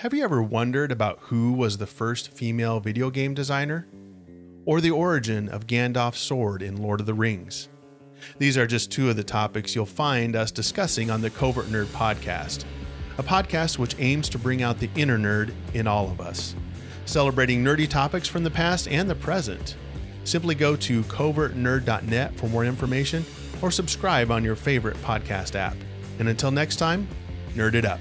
Have you ever wondered about who was the first female video game designer? Or the origin of Gandalf's sword in Lord of the Rings? These are just two of the topics you'll find us discussing on the Covert Nerd podcast, a podcast which aims to bring out the inner nerd in all of us, celebrating nerdy topics from the past and the present. Simply go to covertnerd.net for more information or subscribe on your favorite podcast app. And until next time, nerd it up.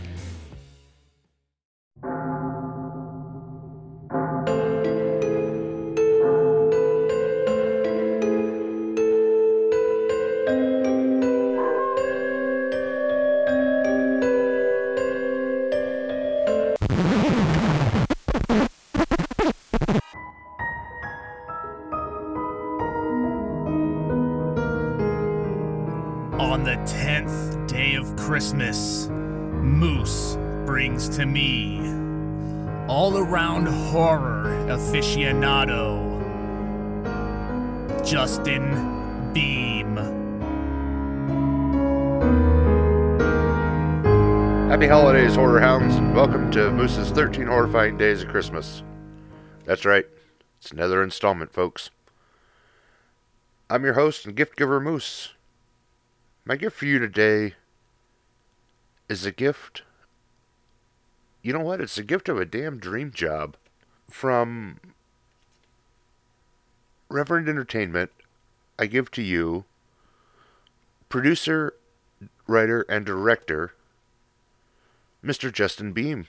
Horror hounds, welcome to Moose's 13 Horrifying Days of Christmas. That's right, it's another installment, folks. I'm your host and gift giver, Moose. My gift for you today is a gift. You know what? It's a gift of a damn dream job from Reverend Entertainment. I give to you, producer, writer, and director, Mr. Justin Beahm.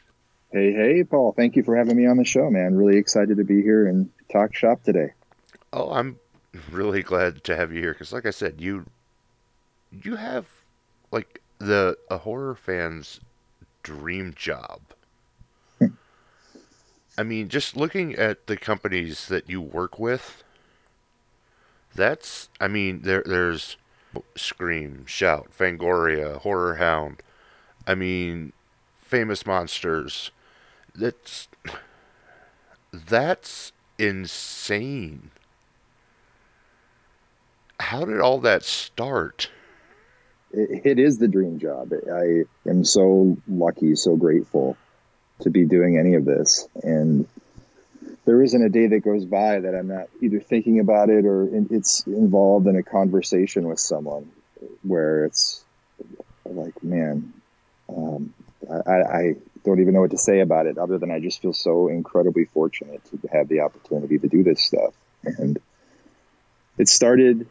Hey, hey, Paul. Thank you for having me on the show, man. Really excited to be here and talk shop today. Oh, I'm really glad to have you here because, like I said, you you have like the a horror fan's dream job. Hmm. I mean, just looking at the companies that you work with, that's I mean, there there's Scream, Shout, Fangoria, Horror Hound. I mean, Famous Monsters. That's that's insane. How did all that start? It, it is the dream job. I am so lucky, so grateful to be doing any of this. And there isn't a day that goes by that I'm not either thinking about it or it's involved in a conversation with someone where it's like, man, um, I, I don't even know what to say about it other than I just feel so incredibly fortunate to have the opportunity to do this stuff. And it started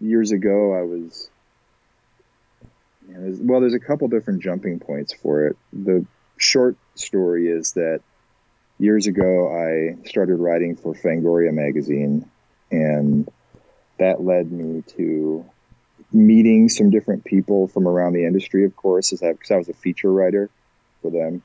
years ago. I was, there's, well, there's a couple different jumping points for it. The short story is that years ago I started writing for Fangoria magazine, and that led me to meeting some different people from around the industry, of course, as because I was a feature writer for them,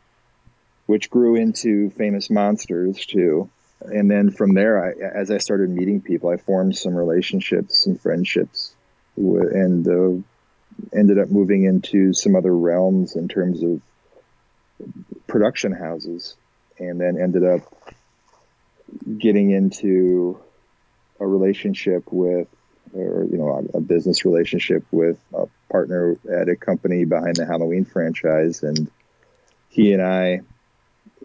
which grew into Famous Monsters too. And then from there, I, as I started meeting people, I formed some relationships, some friendships, and uh, ended up moving into some other realms in terms of production houses, and then ended up getting into a relationship with or you know a, a, business relationship with a partner at a company behind the Halloween franchise, and he and I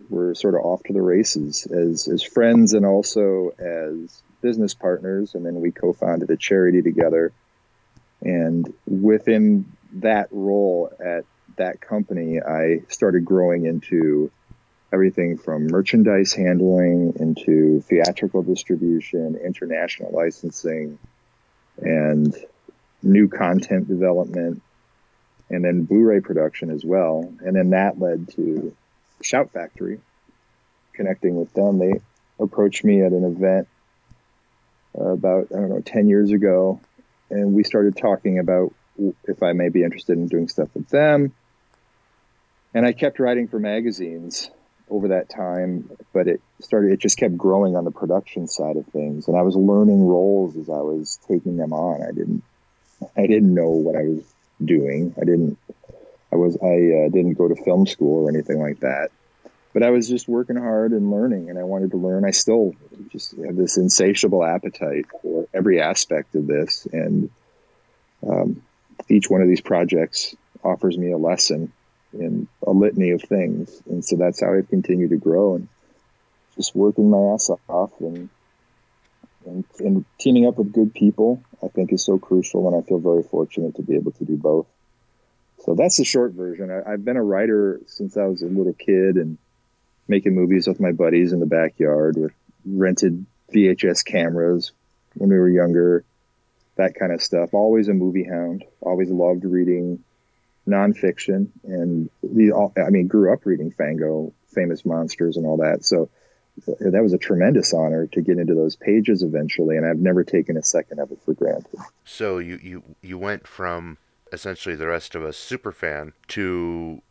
were sort of off to the races as as friends and also as business partners, and then we co-founded a charity together. And within that role at that company, I started growing into everything from merchandise handling into theatrical distribution, international licensing, and new content development, and then Blu-ray production as well. And then that led to Shout Factory. Connecting with them, they approached me at an event uh, about I don't know ten years ago, and we started talking about if I may be interested in doing stuff with them. And I kept writing for magazines over that time, but it started, it just kept growing on the production side of things. And I was learning roles as I was taking them on. I didn't, I didn't know what I was doing. I didn't, I was, I uh, didn't go to film school or anything like that, but I was just working hard and learning and I wanted to learn. I still just have this insatiable appetite for every aspect of this. And um, each one of these projects offers me a lesson in a litany of things. And so that's how I've continued to grow and just working my ass off and, and, and teaming up with good people, I think is so crucial. And I feel very fortunate to be able to do both. So that's the short version. I, I've been a writer since I was a little kid and making movies with my buddies in the backyard with rented VHS cameras when we were younger, that kind of stuff. Always a movie hound. Always loved reading nonfiction, and the I mean, grew up reading Fango, Famous Monsters, and all that. So uh, that was a tremendous honor to get into those pages eventually, and I've never taken a second of it for granted. So you you you went from essentially the rest of us super fan to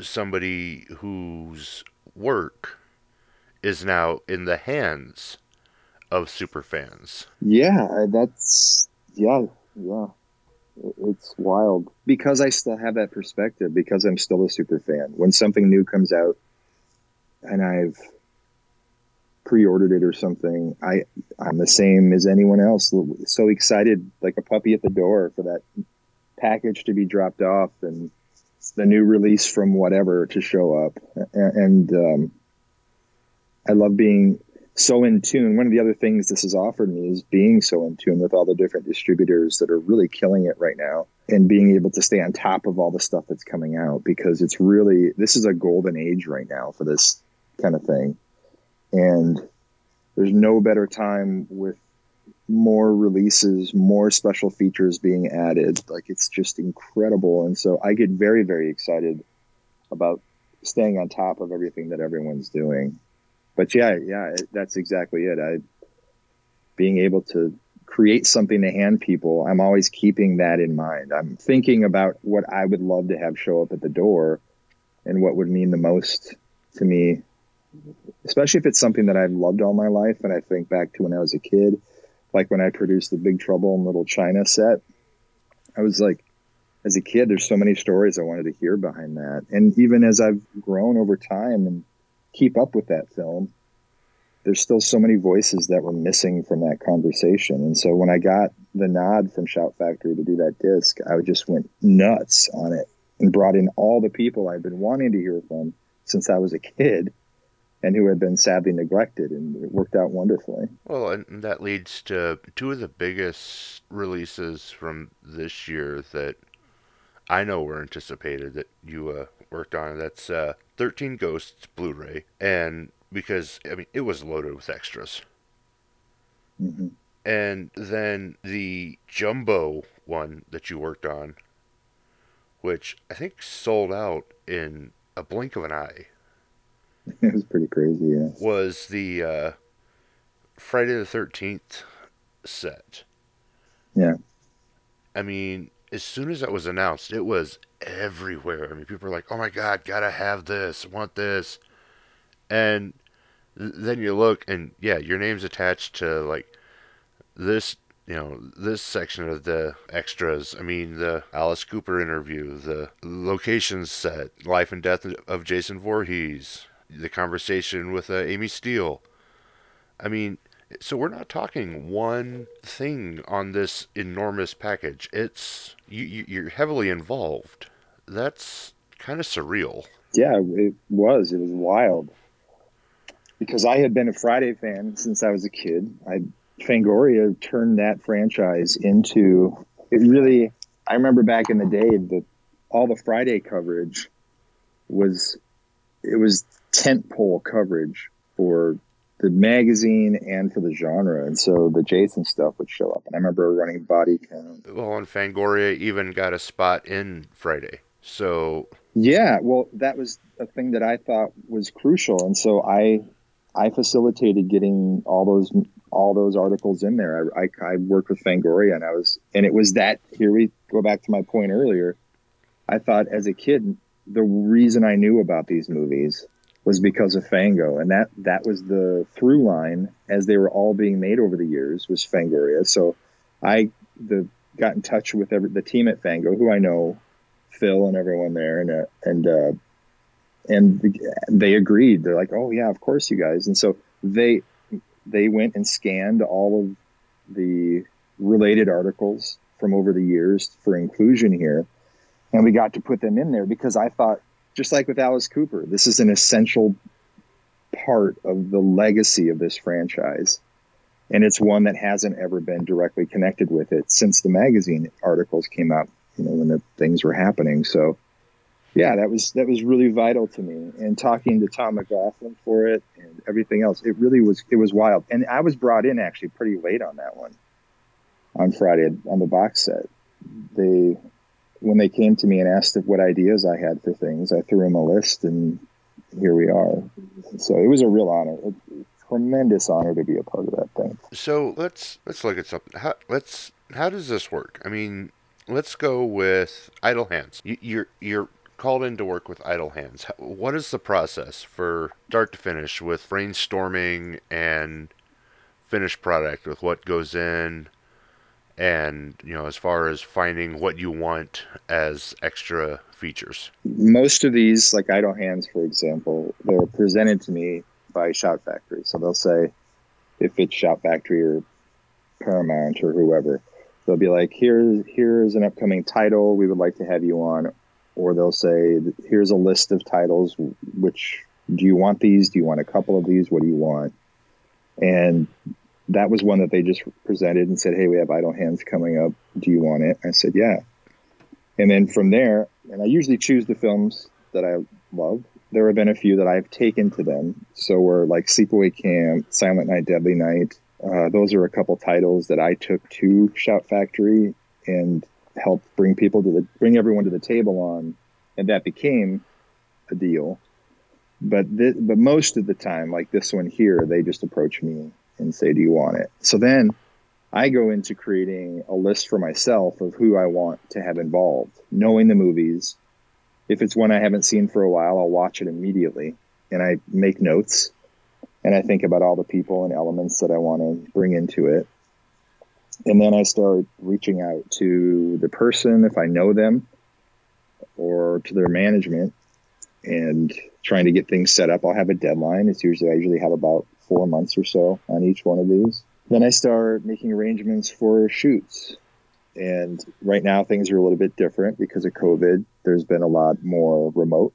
somebody whose work is now in the hands of super fans. Yeah, that's yeah, yeah. It's wild because I still have that perspective because I'm still a super fan. When something new comes out and I've pre-ordered it or something, I I'm the same as anyone else. So excited, like a puppy at the door for that package to be dropped off and the new release from whatever to show up. And um, I love being so in tune. One of the other things this has offered me is being so in tune with all the different distributors that are really killing it right now and being able to stay on top of all the stuff that's coming out because it's really, this is a golden age right now for this kind of thing. And there's no better time with more releases, more special features being added. Like it's just incredible. And so I get very, very excited about staying on top of everything that everyone's doing. But yeah, yeah, that's exactly it. I being able to create something to hand people, I'm always keeping that in mind. I'm thinking about what I would love to have show up at the door and what would mean the most to me, especially if it's something that I've loved all my life. And I think back to when I was a kid like when I produced the Big Trouble in Little China set, I was like, as a kid, there's so many stories I wanted to hear behind that. And even as I've grown over time and keep up with that film, there's still so many voices that were missing from that conversation. And so when I got the nod from Shout Factory to do that disc, I just went nuts on it and brought in all the people I've been wanting to hear from since I was a kid and who had been sadly neglected, and it worked out wonderfully. Well, and that leads to two of the biggest releases from this year that I know were anticipated that you uh, worked on. That's uh, 13 Ghosts Blu-ray, and because I mean it was loaded with extras. Mm-hmm. And then the jumbo one that you worked on, which I think sold out in a blink of an eye. it was pretty crazy, yeah. Was the uh, Friday the 13th set. Yeah. I mean, as soon as that was announced, it was everywhere. I mean, people were like, oh my God, gotta have this, want this. And th- then you look, and yeah, your name's attached to like this you know this section of the extras i mean the alice cooper interview the location set life and death of jason Voorhees the conversation with uh, Amy Steel. I mean, so we're not talking one thing on this enormous package. It's you, you're heavily involved. That's kind of surreal. Yeah, it was. It was wild because I had been a Friday fan since I was a kid. I Fangoria turned that franchise into it. Really, I remember back in the day that all the Friday coverage was it was tentpole coverage for the magazine and for the genre. And so the Jason stuff would show up. And I remember running body count. Well, and Fangoria even got a spot in Friday. So yeah, well, that was a thing that I thought was crucial, and so I I facilitated getting all those all those articles in there. I, I, I worked with Fangoria, and I was and it was that. Here we go back to my point earlier. I thought as a kid, the reason I knew about these movies was because of Fango, and that that was the through line as they were all being made over the years was Fangoria. So I the got in touch with every, the team at Fango, who I know, Phil and everyone there, and uh, and uh, and they agreed. They're like, oh yeah, of course you guys. And so they they went and scanned all of the related articles from over the years for inclusion here and we got to put them in there because I thought, just like with Alice Cooper, this is an essential part of the legacy of this franchise. And it's one that hasn't ever been directly connected with it since the magazine articles came out, you know, when the things were happening. So yeah, that was that was really vital to me. And talking to Tom McLoughlin for it and everything else, it really was it was wild. And I was brought in actually pretty late on that one on Friday on the box set. They when they came to me and asked what ideas I had for things, I threw them a list, and here we are. So it was a real honor, a tremendous honor to be a part of that thing. So let's let's look at something. How, let's how does this work? I mean, let's go with idle hands. You, you're you're called in to work with idle hands. What is the process for start to finish with brainstorming and finished product with what goes in and you know as far as finding what you want as extra features? Most of these like idle hands for example they're presented to me by shout factory. So they'll say if it's shout factory or paramount or whoever they'll be like here here's an upcoming title we would like to have you on. Or they'll say here's a list of titles. Which do you want these? Do you want a couple of these? What do you want? And that was one that they just presented and said, "Hey, we have Idle Hands coming up. Do you want it?" I said, "Yeah." And then from there, and I usually choose the films that I love. There have been a few that I've taken to them. So we're like Sleepaway Camp, Silent Night, Deadly Night. Uh, those are a couple titles that I took to Shout Factory and helped bring people to the bring everyone to the table on, and that became a deal. But th- but most of the time, like this one here, they just approach me and say, Do you want it? So then I go into creating a list for myself of who I want to have involved, knowing the movies. If it's one I haven't seen for a while, I'll watch it immediately and I make notes and I think about all the people and elements that I want to bring into it. And then I start reaching out to the person if I know them or to their management and trying to get things set up. I'll have a deadline. It's usually I usually have about four months or so on each one of these. Then I start making arrangements for shoots. And right now things are a little bit different because of COVID. There's been a lot more remote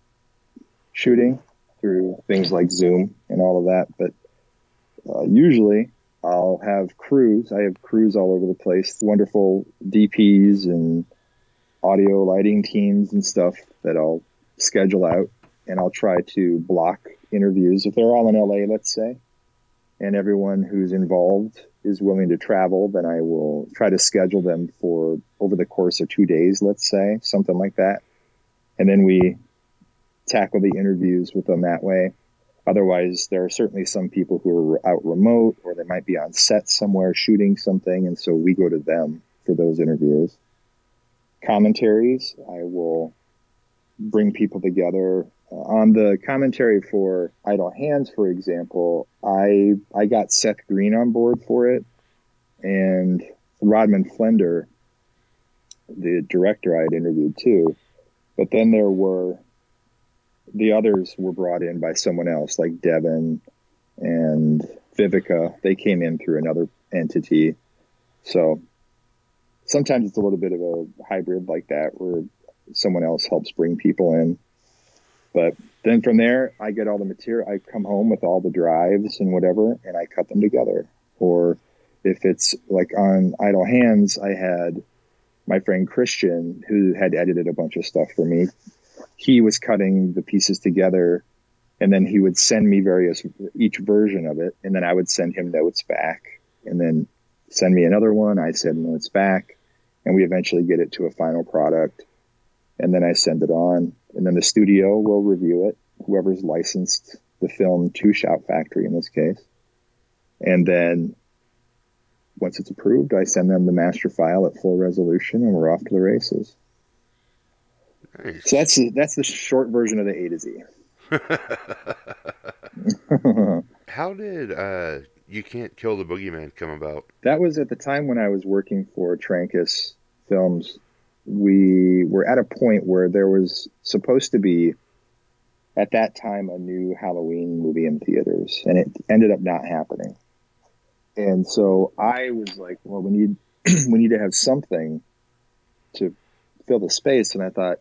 shooting through things like Zoom and all of that. But uh, usually I'll have crews. I have crews all over the place, wonderful DPs and audio lighting teams and stuff that I'll schedule out and I'll try to block interviews. If they're all in LA, let's say, and everyone who's involved is willing to travel, then I will try to schedule them for over the course of two days, let's say, something like that. And then we tackle the interviews with them that way. Otherwise, there are certainly some people who are out remote or they might be on set somewhere shooting something. And so we go to them for those interviews. Commentaries, I will bring people together on the commentary for Idle Hands, for example, I I got Seth Green on board for it, and Rodman Flender, the director, I had interviewed too. But then there were the others were brought in by someone else, like Devon and Vivica. They came in through another entity. So sometimes it's a little bit of a hybrid like that, where someone else helps bring people in. But then from there, I get all the material. I come home with all the drives and whatever, and I cut them together. Or if it's like on Idle Hands, I had my friend Christian, who had edited a bunch of stuff for me. He was cutting the pieces together, and then he would send me various each version of it, and then I would send him notes back, and then send me another one. I send notes back, and we eventually get it to a final product and then I send it on, and then the studio will review it. Whoever's licensed the film to Shout Factory in this case, and then once it's approved, I send them the master file at full resolution, and we're off to the races. Nice. So that's that's the short version of the A to Z. How did uh, you can't kill the boogeyman come about? That was at the time when I was working for Trancas Films we were at a point where there was supposed to be at that time a new Halloween movie in theaters, and it ended up not happening. And so I was like, well, we need we need to have something to fill the space. And I thought,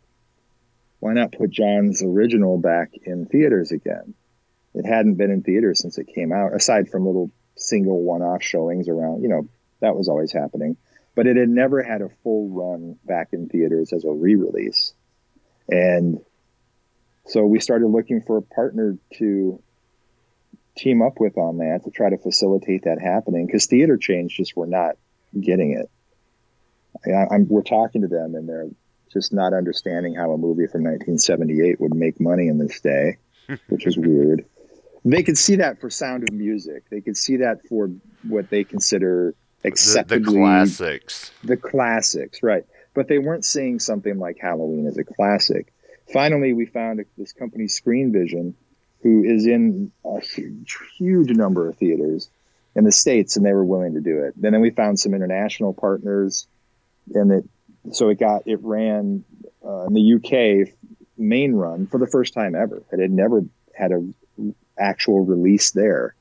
why not put John's original back in theaters again? It hadn't been in theaters since it came out, aside from little single one-off showings around. You know, that was always happening, but it had never had a full run back in theaters as a re-release, and so we started looking for a partner to team up with on that to try to facilitate that happening because theater chains just were not getting it. I, am we're talking to them and they're just not understanding how a movie from 1978 would make money in this day, which is weird. They could see that for Sound of Music. They could see that for what they consider acceptably the, the classics. The classics, right? But they weren't seeing something like Halloween as a classic. Finally, we found this company, Screenvision, who is in a huge, huge number of theaters in the states, and they were willing to do it. And then we found some international partners, and it so it got it ran uh, in the UK main run for the first time ever. It had never had a actual release there,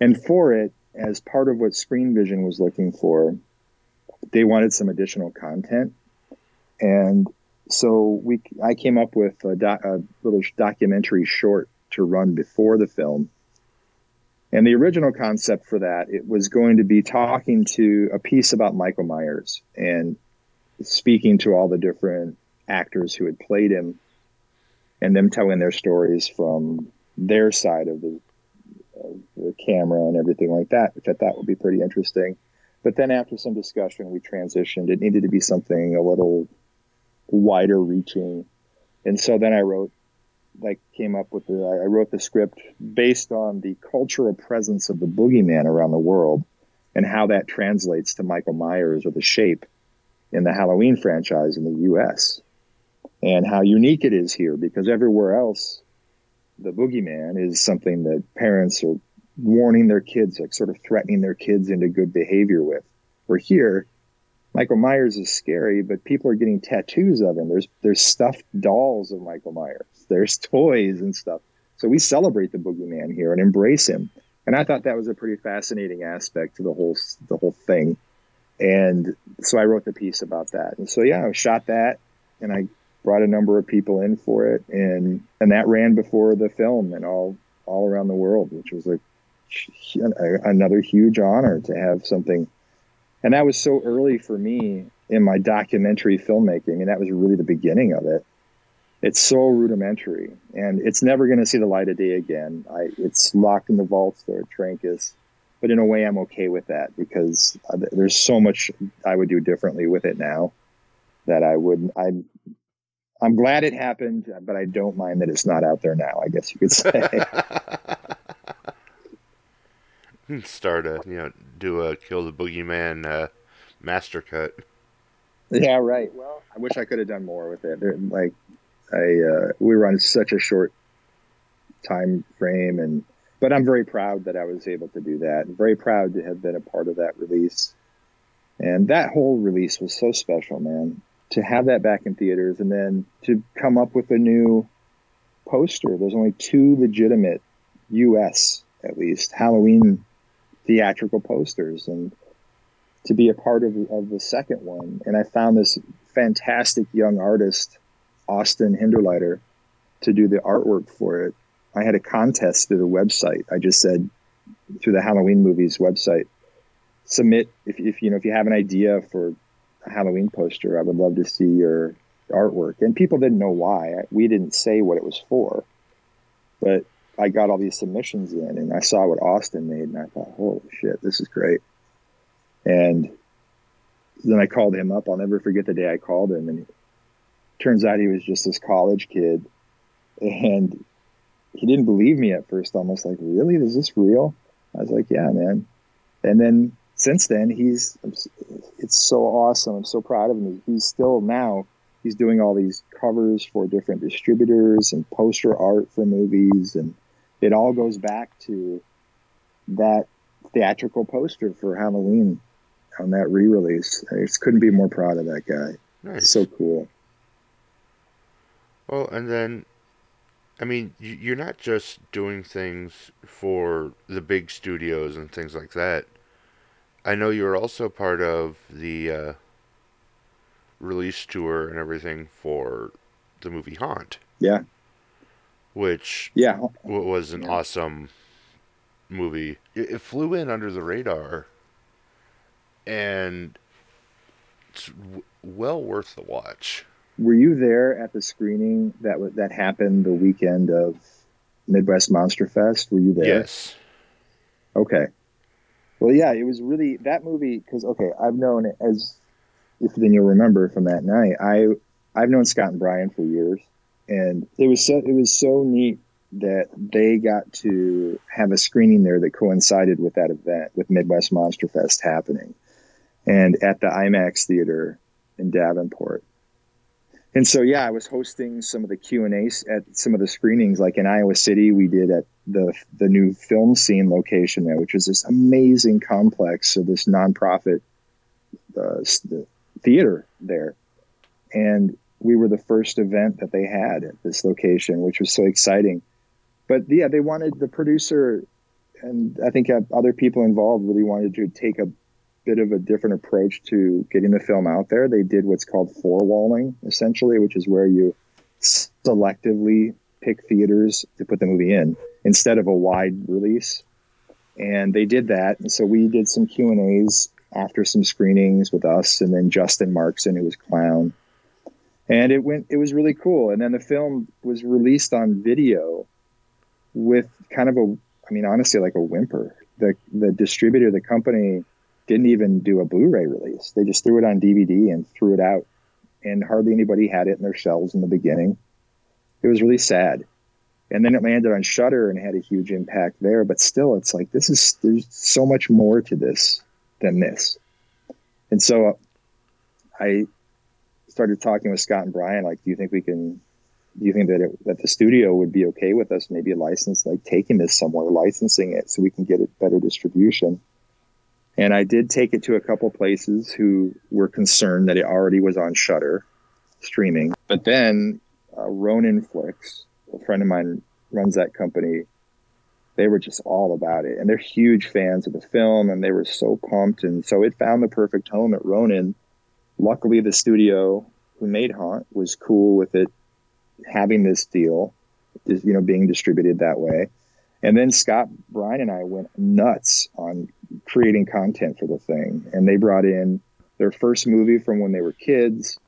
and for it, as part of what Screenvision was looking for, they wanted some additional content, and so we I came up with a, a little documentary short to run before the film. And the original concept for that, it was going to be talking to a piece about Michael Myers and speaking to all the different actors who had played him and them telling their stories from their side of the, the camera and everything like that, which I thought would be pretty interesting. But then after some discussion, we transitioned. It needed to be something a little wider reaching. And so then I wrote like came up with the I wrote the script based on the cultural presence of the boogeyman around the world and how that translates to Michael Myers or the shape in the Halloween franchise in the US and how unique it is here because everywhere else the boogeyman is something that parents are warning their kids like sort of threatening their kids into good behavior with. We're here Michael Myers is scary, but people are getting tattoos of him. There's there's stuffed dolls of Michael Myers. There's toys and stuff. So we celebrate the boogeyman here and embrace him. And I thought that was a pretty fascinating aspect to the whole the whole thing. And so I wrote the piece about that. And so yeah, I shot that and I brought a number of people in for it and and that ran before the film and all all around the world, which was a, another huge honor to have something. And that was so early for me in my documentary filmmaking and that was really the beginning of it. It's so rudimentary and it's never going to see the light of day again. I, it's locked in the vaults there at Trancas but in a way i'm okay with that because uh, there's so much i would do differently with it now that i would i i'm glad it happened but i don't mind that it's not out there now i guess you could say start a you know do a kill the boogeyman uh, master cut. Yeah, right. Well, I wish I could have done more with it. They're, like, I uh, we were on such a short time frame, and but I'm very proud that I was able to do that. I'm very proud to have been a part of that release, and that whole release was so special, man. To have that back in theaters, and then to come up with a new poster. There's only two legitimate U.S. at least Halloween theatrical posters and to be a part of, of the second one. And I found this fantastic young artist, Austin Hinderleiter, to do the artwork for it. I had a contest through the website. I just said through the Halloween movies website, submit if, if you know if you have an idea for Halloween poster, I would love to see your artwork. And people didn't know why. We didn't say what it was for, but I got all these submissions in and I saw what Austin made and I thought, holy shit, this is great. And then I called him up. I'll never forget the day I called him and turns out he was just this college kid and he didn't believe me at first, almost like, really, is this real? I was like, yeah, man. And then since then, he's, it's so awesome. I'm so proud of him. He's still now he's doing all these covers for different distributors and poster art for movies and it all goes back to that theatrical poster for Halloween on that re-release. I just couldn't be more proud of that guy. Nice. So cool. Well, and then, I mean, you're not just doing things for the big studios and things like that. I know you're also part of the uh, release tour and everything for the movie Haunt, Yeah, which yeah, was an Yeah. awesome movie. It, it flew in under the radar, and it's w- well worth the watch. Were you there at the screening that w- that happened the weekend of Midwest Monster Fest? Were you there? Yes. Okay. Well, yeah, it was really that movie because okay, I've known it as if then you'll remember from that night. I I've known Scott and Bryan for years, and it was so it was so neat that they got to have a screening there that coincided with that event with Midwest Monster Fest happening, and at the IMAX theater in Davenport. And so, yeah, I was hosting some of the Q and A's at some of the screenings, like in Iowa City. We did at the the new FilmScene location there, which is this amazing complex of this nonprofit uh, the theater there, and we were the first event that they had at this location, which was so exciting. But yeah, they wanted the producer, and I think uh, other people involved really wanted to take a bit of a different approach to getting the film out there. They did what's called four walling, essentially, which is where you selectively pick theaters to put the movie in instead of a wide release. And they did that, and so we did some Q and A's after some screenings with us, and then Justin Marxen, who was clown, and it went. It was really cool. And then the film was released on video with kind of a, I mean, honestly, like a whimper. The the distributor, the company, didn't even do a Blu-ray release. They just threw it on DVD and threw it out, and hardly anybody had it in their shelves in the beginning. It was really sad, and then it landed on Shutter and had a huge impact there. But still, it's like this is there's so much more to this than this, and so uh, I started talking with Scott and Bryan. Like, do you think we can? Do you think that it, that the studio would be okay with us maybe license like taking this somewhere, licensing it so we can get it better distribution? And I did take it to a couple places who were concerned that it already was on Shutter streaming. But then uh, Ronin Flicks, a friend of mine runs that company. They were just all about it, and they're huge fans of the film, and they were so pumped. And so it found the perfect home at Ronin. Luckily, the studio who made Haunt was cool with it having this deal, you know, being distributed that way. And then Scott, Bryan, and I went nuts on creating content for the thing. And they brought in their first movie from when they were kids.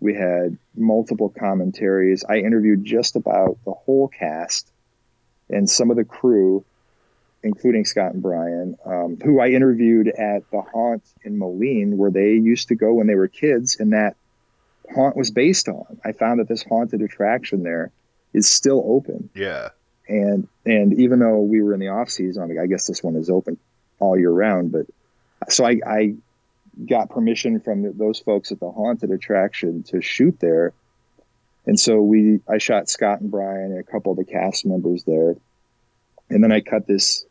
We had multiple commentaries. I interviewed just about the whole cast and some of the crew, including Scott and Bryan, um, who I interviewed at the Haunt in Moline, where they used to go when they were kids, and that Haunt was based on. I found that this haunted attraction there is still open Yeah. and and even though we were in the off season, I, mean, I guess this one is open all year round. But so I, I got permission from those folks at the haunted attraction to shoot there, and so we I shot Scott and Bryan and a couple of the cast members there, and then I cut this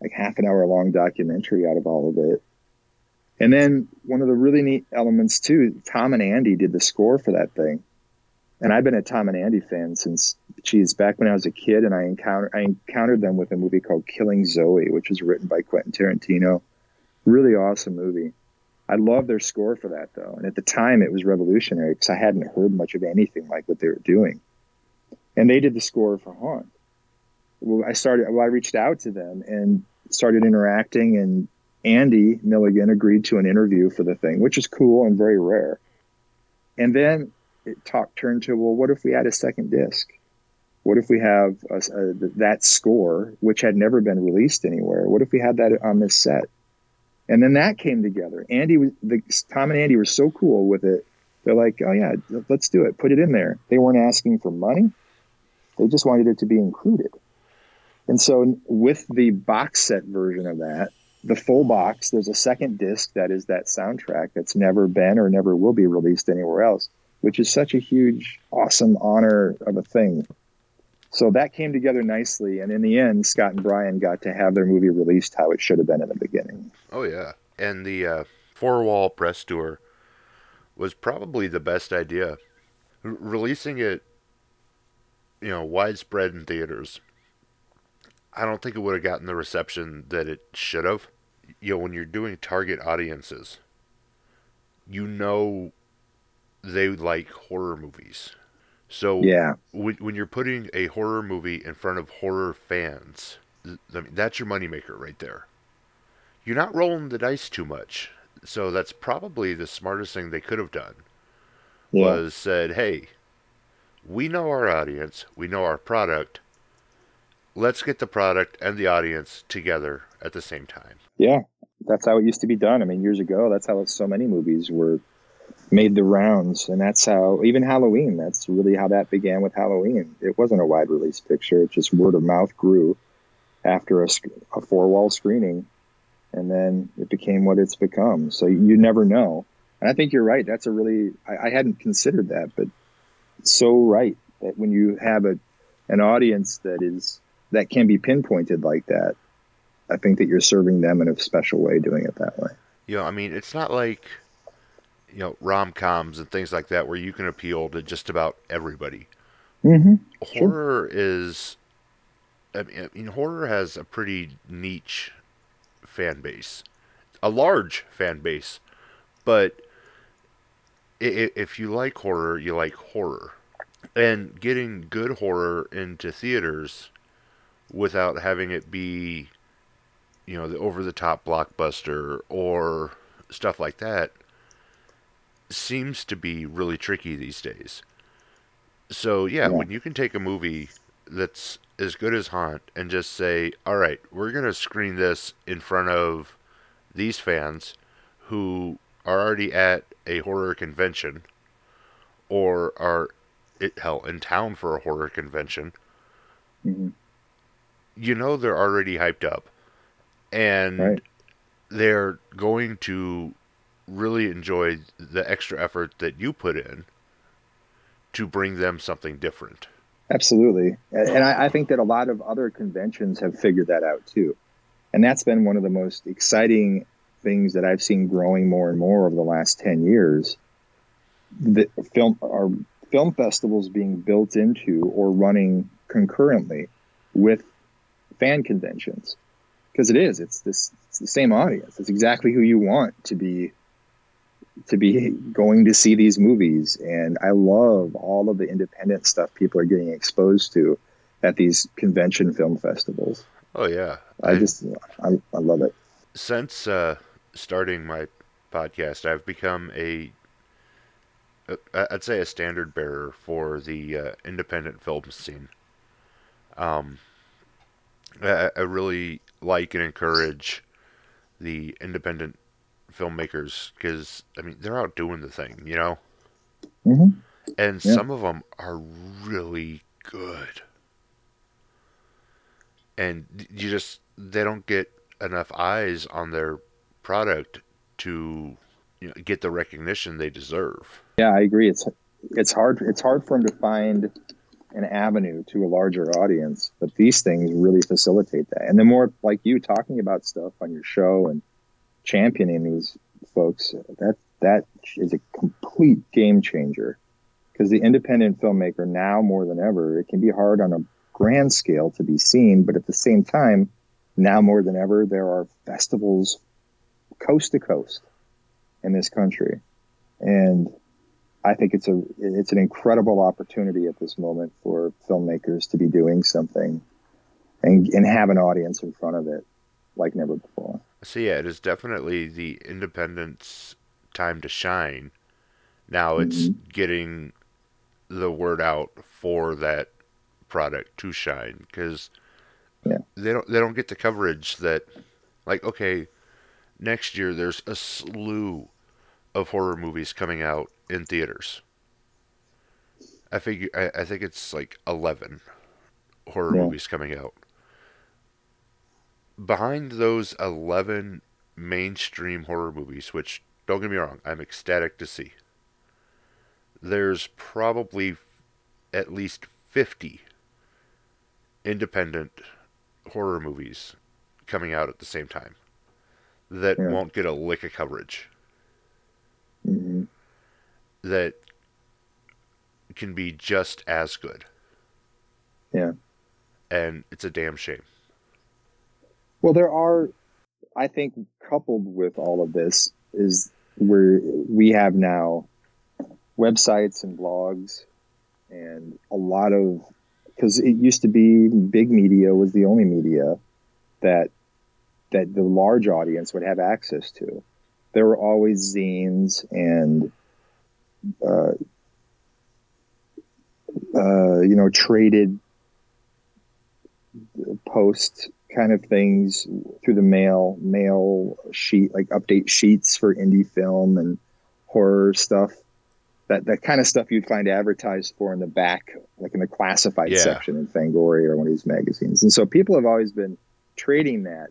like half an hour long documentary out of all of it. And then one of the really neat elements too, Tom and Andy did the score for that thing and I've been a Tom and Andy fan since, geez, back when I was a kid, and I encountered I encountered them with a movie called Killing Zoe, which was written by Quentin Tarantino. Really awesome movie. I love their score for that though, and at the time it was revolutionary because I hadn't heard much of anything like what they were doing. And they did the score for Haunt. Well, I started. Well, I reached out to them and started interacting, and Andy Milligan agreed to an interview for the thing, which is cool and very rare. And then talk turned to well what if we had a second disc? What if we have a, a, that score which had never been released anywhere? What if we had that on this set? And then that came together. Andy was the tom and andy were so cool with it. They're like oh yeah let's do it. Put it in there. They weren't asking for money. They just wanted it to be included. And so with the box set version of that the full box there's a second disc that is that soundtrack that's never been or never will be released anywhere else which is such a huge, awesome honor of a thing. So that came together nicely. And in the end, Scott and Bryan got to have their movie released how it should have been in the beginning. Oh yeah. And the uh, four wall press tour was probably the best idea. R- releasing it, you know, widespread in theaters. I don't think it would have gotten the reception that it should have. You know, when you're doing target audiences, you know they like horror movies. So Yeah. when, when you're putting a horror movie in front of horror fans, I mean, that's your moneymaker right there. You're not rolling the dice too much. So that's probably the smartest thing they could have done Yeah. was said, hey, we know our audience, we know our product. Let's get the product and the audience together at the same time. Yeah. That's how it used to be done. I mean, years ago, that's how so many movies were made the rounds. And that's how, even Halloween, that's really how that began with Halloween. It wasn't a wide release picture, it just word of mouth grew after a, a four wall screening. And then it became what it's become. So you never know. And I think you're right. That's a really, I, I hadn't considered that, but so right that when you have a, an audience that is, that can be pinpointed like that, I think that you're serving them in a special way doing it that way. yeah I mean, it's not like, you know, rom coms and things like that where you can appeal to just about everybody. Mm-hmm. Sure. Horror is, I mean, I mean, horror has a pretty niche fan base, a large fan base, but if you like horror, you like horror. And getting good horror into theaters without having it be, you know, the over the top blockbuster or stuff like that seems to be really tricky these days. So, yeah, Yeah. when you can take a movie that's as good as Haunt and just say, all right, we're going to screen this in front of these fans who are already at a horror convention or are, it, hell, in town for a horror convention, Mhm. you know they're already hyped up. And Right. they're going to really enjoy the extra effort that you put in to bring them something different. Absolutely. And I, I think that a lot of other conventions have figured that out too. And that's been one of the most exciting things that I've seen growing more and more over the last 10 years. The film are film festivals being built into or running concurrently with fan conventions. Because it is, it's this it's the same audience. It's exactly who you want to be to be going to see these movies. And i love all of the independent stuff people are getting exposed to at these convention film festivals. Oh yeah, i just i, I love it. Since uh, starting my podcast, I've become a I'd say a standard bearer for the uh, independent film scene. Um, I, I really like and encourage the independent filmmakers because I mean they're out doing the thing, you know, hmm and Yeah. some of them are really good, and you just they don't get enough eyes on their product to you know, get the recognition they deserve. yeah i agree. It's it's hard it's hard for them to find an avenue to a larger audience but these things really facilitate that. And the more like you talking about stuff on your show and championing these folks that that is a complete game changer. Because the independent filmmaker now more than ever it can be hard on a grand scale to be seen but at the same time now more than ever there are festivals coast to coast in this country. And i think it's a it's an incredible opportunity at this moment for filmmakers to be doing something and and have an audience in front of it like never before So yeah, it is definitely the independence time to shine. Now it's mm-hmm. getting the word out for that product to shine because Yeah. they don't they don't get the coverage that like okay next year there's a slew of horror movies coming out in theaters. I figure I, I think it's like eleven horror Yeah. movies coming out. Behind those eleven mainstream horror movies, which don't get me wrong, I'm ecstatic to see. There's probably at least 50 independent horror movies coming out at the same time that Yeah. won't get a lick of coverage hmm that can be just as good. Yeah. And it's a damn shame. Well, there are, I think, coupled with all of this is where we have now websites and blogs and a lot of because it used to be big media was the only media that that the large audience would have access to. There were always zines and uh, uh, you know traded post kind of things through the mail, mail sheet like update sheets for indie film and horror stuff. That that kind of stuff you'd find advertised for in the back, like in the classified Yeah. section in Fangoria or one of these magazines. And so people have always been trading that,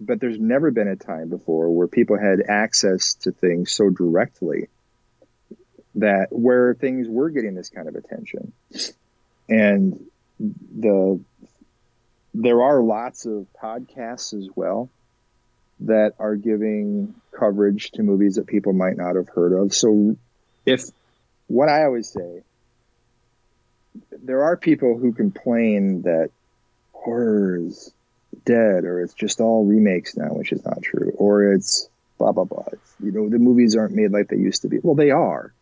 but there's never been a time before where people had access to things so directly that where things were getting this kind of attention. And the there are lots of podcasts as well that are giving coverage to movies that people might not have heard of. So if what I always say there are people who complain that horror is dead or it's just all remakes now, which is not true, or it's blah blah blah. It's, you know, the movies aren't made like they used to be. Well, they are.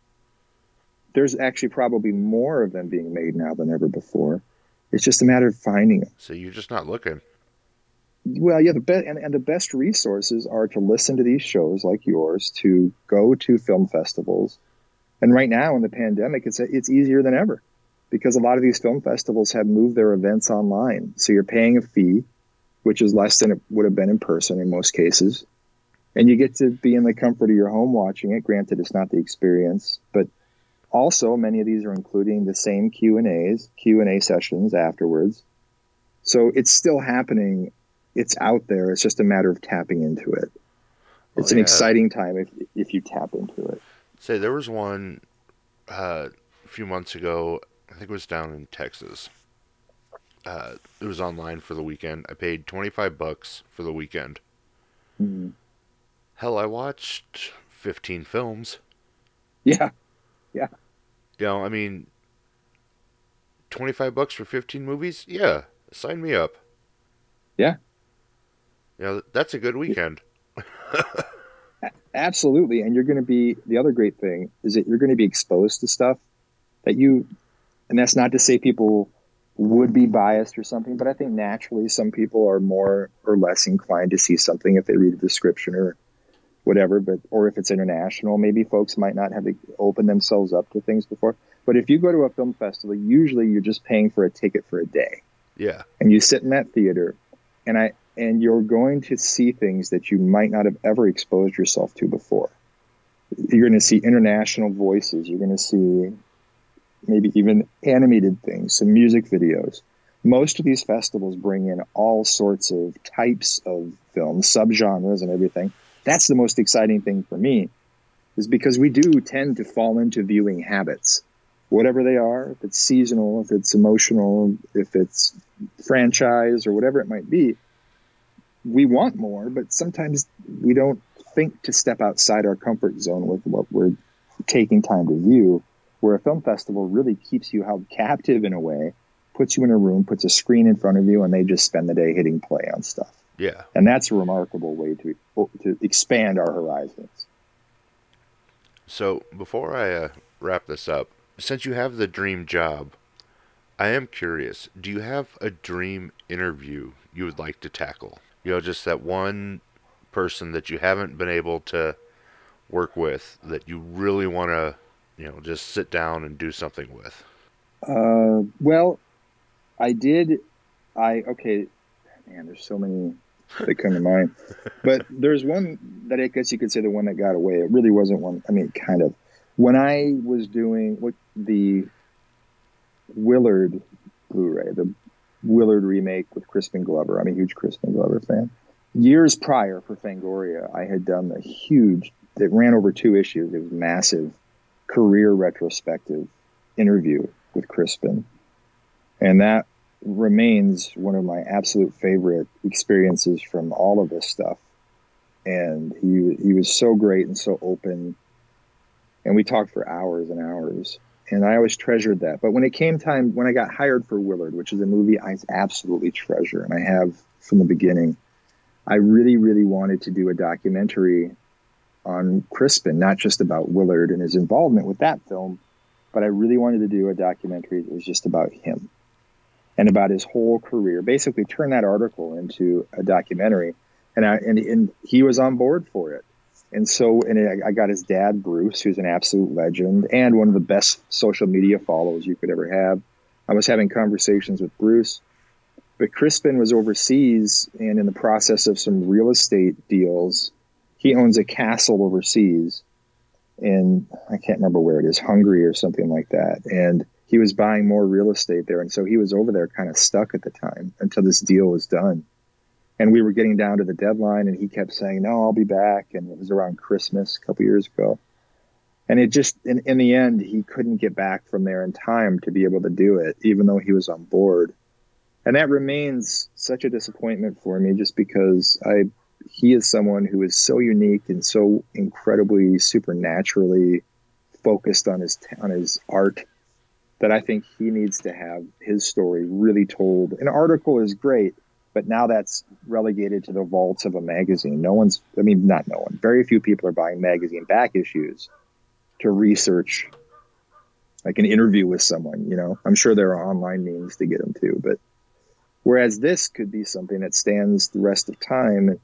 There's actually probably more of them being made now than ever before. It's just a matter of finding them. So you're just not looking. Well, yeah, the best and, and the best resources are to listen to these shows like yours, to go to film festivals, and right now in the pandemic, it's it's easier than ever because a lot of these film festivals have moved their events online. So you're paying a fee, which is less than it would have been in person in most cases, and you get to be in the comfort of your home watching it. Granted, it's not the experience, but also many of these are including the same Q and A's, Q and A sessions afterwards. So it's still happening it's out there. It's just a matter of tapping into it. It's Oh, an yeah. exciting time if if you tap into it. Say there was one uh, a few months ago. I think it was down in Texas. Uh, it was online for the weekend. I paid twenty five bucks for the weekend. Mhm. Hell, I watched fifteen films. Yeah, yeah, You know, I mean, twenty five bucks for fifteen movies. Yeah, sign me up. Yeah. You know, that's a good weekend. absolutely. And you're going to be the other great thing is that you're going to be exposed to stuff that you, and that's not to say people would be biased or something, but I think naturally some people are more or less inclined to see something if they read a description or whatever. But or if it's international, maybe folks might not have opened themselves up to things before. But if you go to a film festival, usually you're just paying for a ticket for a day. Yeah, and you sit in that theater and i and you're going to see things that you might not have ever exposed yourself to before you're going to see international voices you're going to see maybe even animated things some music videos most of these festivals bring in all sorts of types of films subgenres and everything that's the most exciting thing for me is because we do tend to fall into viewing habits whatever they are if it's seasonal if it's emotional if it's franchise or whatever it might be. We want more but sometimes we don't think to step outside our comfort zone with what we're taking time to view where a film festival really keeps you held captive in a way puts you in a room puts a screen in front of you and they just spend the day hitting play on stuff yeah. and that's a remarkable way to to expand our horizons So before I uh, wrap this up, since you have the dream job, I am curious. Do you have a dream interview you would like to tackle? You know, just that one person that you haven't been able to work with that you really want to, you know, just sit down and do something with. Uh, well, I did. I okay, man. There's so many that come to mind, but there's one that I guess you could say the one that got away. It really wasn't one. I mean, kind of. When I was doing what the Willard Blu-ray, the Willard remake with Crispin Glover. I'm a huge Crispin Glover fan. Years prior for Fangoria, I had done a huge. It ran over two issues. It was massive career retrospective interview with Crispin. And that remains one of my absolute favorite experiences from all of this stuff. And he he was so great and so open. And we talked for hours and hours. And I always treasured that. But when it came time when I got hired for Willard, which is a movie I absolutely treasure and I have from the beginning, I really, really wanted to do a documentary on Crispin, not just about Willard and his involvement with that film, but I really wanted to do a documentary that was just about him and about his whole career. Basically, turn that article into a documentary, and I and, and he was on board for it. And so, and I got his dad, Bruce, who's an absolute legend and one of the best social media followers you could ever have. I was having conversations with Bruce, but Crispin was overseas and in the process of some real estate deals. He owns a castle overseas, and I can't remember where it is, Hungary or something like that. And he was buying more real estate there, and so he was over there kind of stuck at the time until this deal was done. And we were getting down to the deadline and he kept saying no i'll be back. And it was around christmas a couple years ago. And it just in, in the end he couldn't get back from there in time to be able to do it even though he was on board. And that remains such a disappointment for me just because i he is someone who is so unique and so incredibly supernaturally focused on his on his art that i think he needs to have his story really told an article is great but now that's relegated to the vaults of a magazine. No one's, I mean, not no one, very few people are buying magazine back issues to research like an interview with someone, you know. I'm sure there are online means to get them to, but whereas this could be something that stands the rest of time, it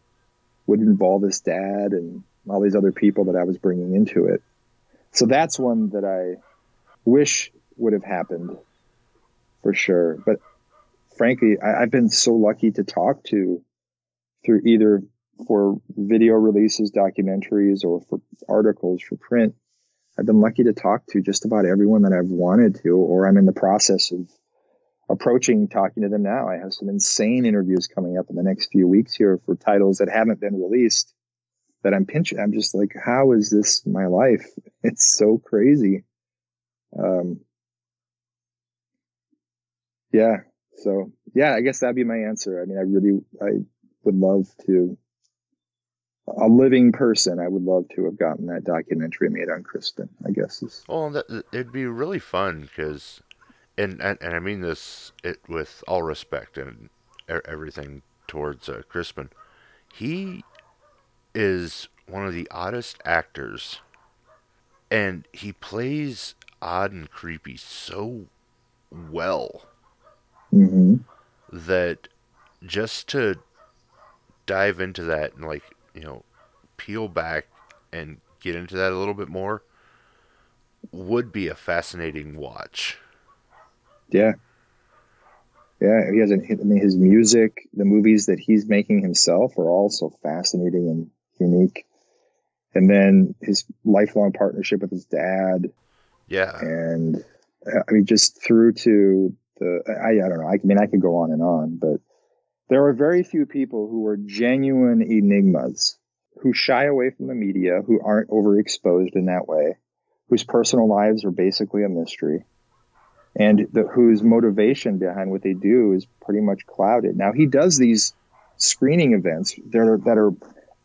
would involve his dad and all these other people that I was bringing into it. So that's one that I wish would have happened for sure. But frankly, I, have been so lucky to talk to through either for video releases, documentaries, or for articles for print. I've been lucky to talk to just about everyone that I've wanted to, or I'm in the process of approaching talking to them now. I have some insane interviews coming up in the next few weeks here for titles that haven't been released that I'm pinching. I'm just like, how is this my life? It's so crazy. Um, yeah, so yeah, I guess that'd be my answer. I mean, I really, I would love to, a living person, I would love to have gotten that documentary made on Crispin. I guess is. Well, that, it'd be really fun because, and, and and I mean this it with all respect and everything towards uh, Crispin, he is one of the oddest actors, and he plays odd and creepy so well mm-hmm. that just to dive into that and like you know peel back and get into that a little bit more would be a fascinating watch. Yeah. Yeah, he has a, I mean, his music, the movies that he's making himself are all so fascinating and unique. And then his lifelong partnership with his dad. Yeah. And I mean, just through to the I, I don't know. I mean, I could go on and on, but there are very few people who are genuine enigmas who shy away from the media, who aren't overexposed in that way, whose personal lives are basically a mystery, and the, whose motivation behind what they do is pretty much clouded. Now he does these screening events that are, that are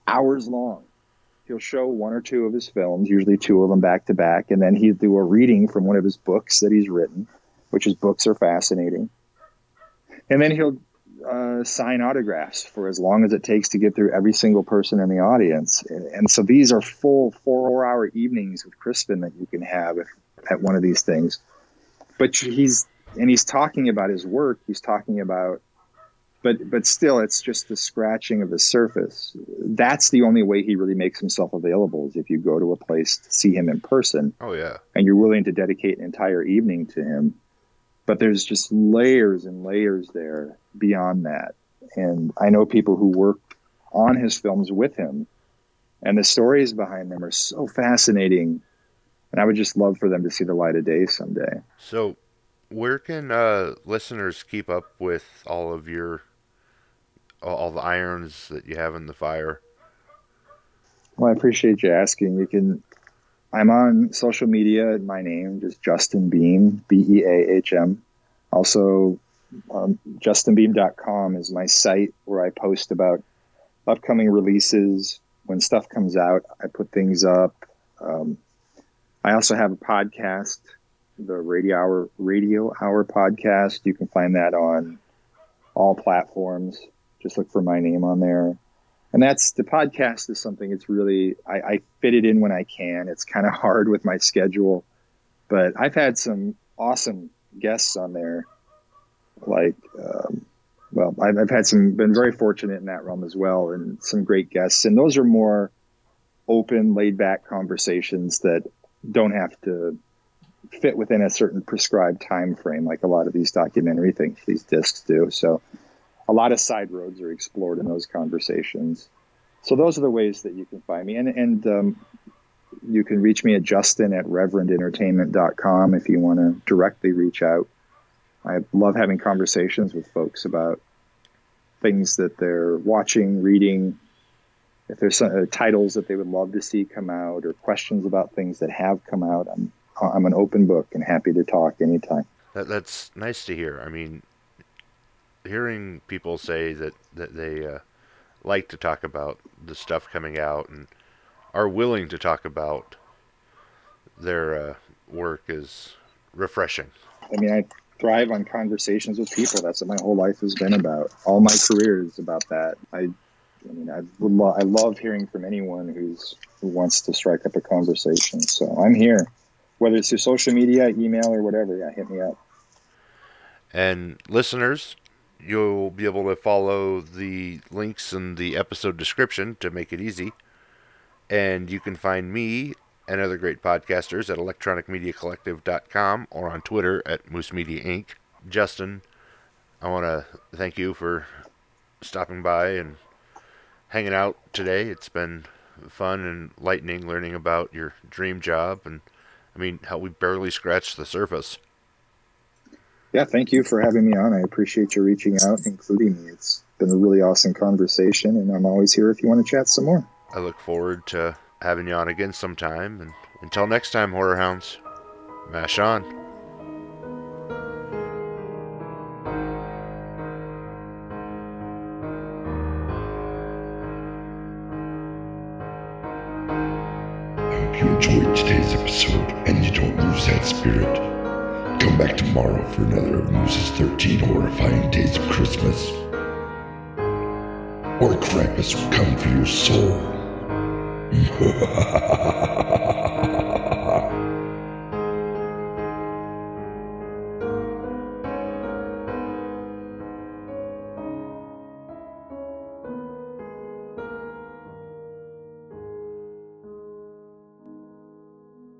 hours long. He'll show one or two of his films, usually two of them back to back, and then he'll do a reading from one of his books that he's written which his books are fascinating. And then he'll uh, sign autographs for as long as it takes to get through every single person in the audience. And, and so these are full four hour evenings with Crispin that you can have at one of these things. But he's, and he's talking about his work. He's talking about, but, but still it's just the scratching of the surface. That's the only way he really makes himself available is if you go to a place to see him in person. Oh yeah. And you're willing to dedicate an entire evening to him but there's just layers and layers there beyond that. And I know people who worked on his films with him, and the stories behind them are so fascinating. And I would just love for them to see the light of day someday. So, where can uh, listeners keep up with all of your all the irons that you have in the fire? Well, I appreciate you asking. You can I'm on social media. And my name is Justin Beahm, B E A H M. Also, um, justinbeahm.com is my site where I post about upcoming releases. When stuff comes out, I put things up. Um, I also have a podcast, the Radio Hour Radio Hour podcast. You can find that on all platforms. Just look for my name on there and that's the podcast is something it's really I, I, fit it in when I can. It's kind of hard with my schedule, But I've had some awesome guests on there, like, um, well, I've, I've had some, been very fortunate in that realm as well, and some great guests. And those are more open, laid back conversations that don't have to fit within a certain prescribed time frame like a lot of these documentary things these discs do so a lot of side roads are explored in those conversations so those are the ways that you can find me and and um, you can reach me at justin at reverendentertainment.com if you want to directly reach out i love having conversations with folks about things that they're watching reading if there's some, uh, titles that they would love to see come out or questions about things that have come out i'm I'm an open book and happy to talk anytime. That, that's nice to hear. I mean, hearing people say that that they uh, like to talk about the stuff coming out and are willing to talk about their uh, work is refreshing. I mean, I thrive on conversations with people. That's what my whole life has been about. All my career is about that. I, I mean, I, I love hearing from anyone who's who wants to strike up a conversation. So I'm here whether it's through social media, email, or whatever. Yeah, hit me up. And listeners, you'll be able to follow the links in the episode description to make it easy. And you can find me and other great podcasters at electronicmediacollective.com or on Twitter at Moose Media Inc. Justin, I want to thank you for stopping by and hanging out today. It's been fun and lightning learning about your dream job and I mean, how we barely scratched the surface. Yeah, thank you for having me on. I appreciate you reaching out, including me. It's been a really awesome conversation, and I'm always here if you want to chat some more. I look forward to having you on again sometime. And until next time, Horror Hounds, mash on. you enjoyed today's episode and you don't lose that spirit, come back tomorrow for another of Moose's 13 horrifying days of Christmas. Or Krampus will come for your soul.